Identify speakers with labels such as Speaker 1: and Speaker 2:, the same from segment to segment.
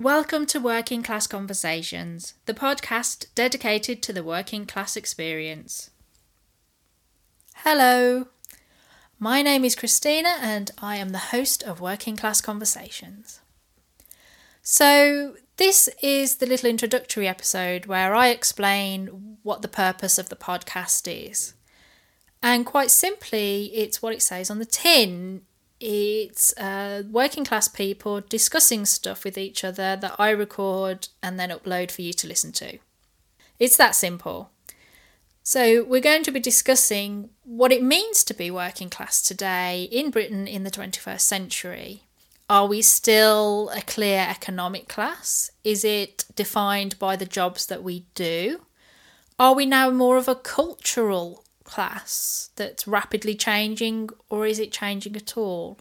Speaker 1: Welcome to Working Class Conversations, the podcast dedicated to the working class experience. Hello, my name is Christina and I am the host of Working Class Conversations. So, this is the little introductory episode where I explain what the purpose of the podcast is. And quite simply, it's what it says on the tin. It's uh, working class people discussing stuff with each other that I record and then upload for you to listen to. It's that simple. So, we're going to be discussing what it means to be working class today in Britain in the 21st century. Are we still a clear economic class? Is it defined by the jobs that we do? Are we now more of a cultural class that's rapidly changing, or is it changing at all?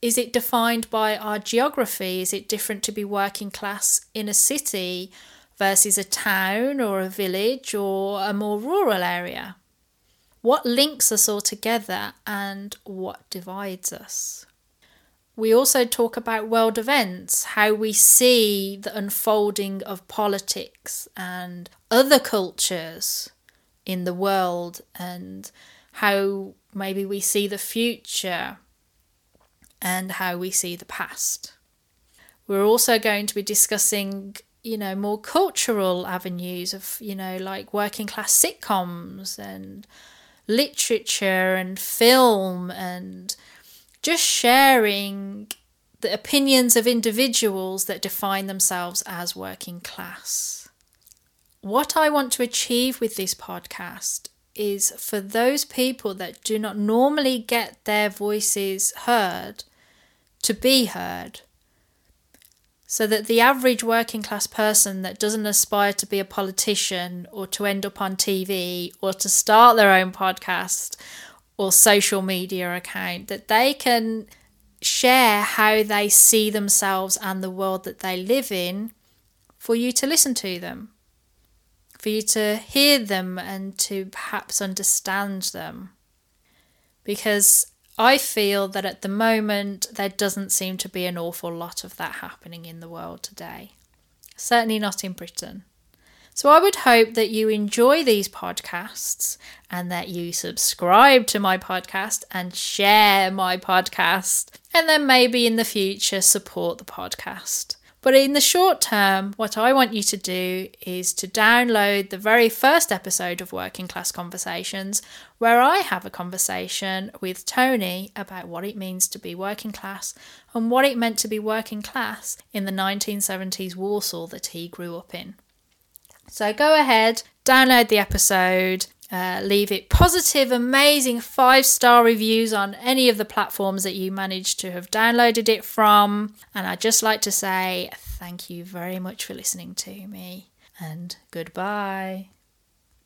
Speaker 1: Is it defined by our geography? Is it different to be working class in a city versus a town or a village or a more rural area? What links us all together and what divides us? We also talk about world events, how we see the unfolding of politics and other cultures in the world, and how maybe we see the future and how we see the past. We're also going to be discussing you know more cultural avenues of you know like working class sitcoms and literature and film and just sharing the opinions of individuals that define themselves as working class. What I want to achieve with this podcast is for those people that do not normally get their voices heard to be heard so that the average working class person that doesn't aspire to be a politician or to end up on TV or to start their own podcast or social media account that they can share how they see themselves and the world that they live in for you to listen to them for you to hear them and to perhaps understand them because I feel that at the moment there doesn't seem to be an awful lot of that happening in the world today. Certainly not in Britain. So I would hope that you enjoy these podcasts and that you subscribe to my podcast and share my podcast, and then maybe in the future support the podcast. But in the short term, what I want you to do is to download the very first episode of Working Class Conversations, where I have a conversation with Tony about what it means to be working class and what it meant to be working class in the 1970s Warsaw that he grew up in. So go ahead, download the episode, uh, leave it positive, amazing five star reviews on any of the platforms that you managed to have downloaded it from. And I'd just like to say thank you very much for listening to me and goodbye.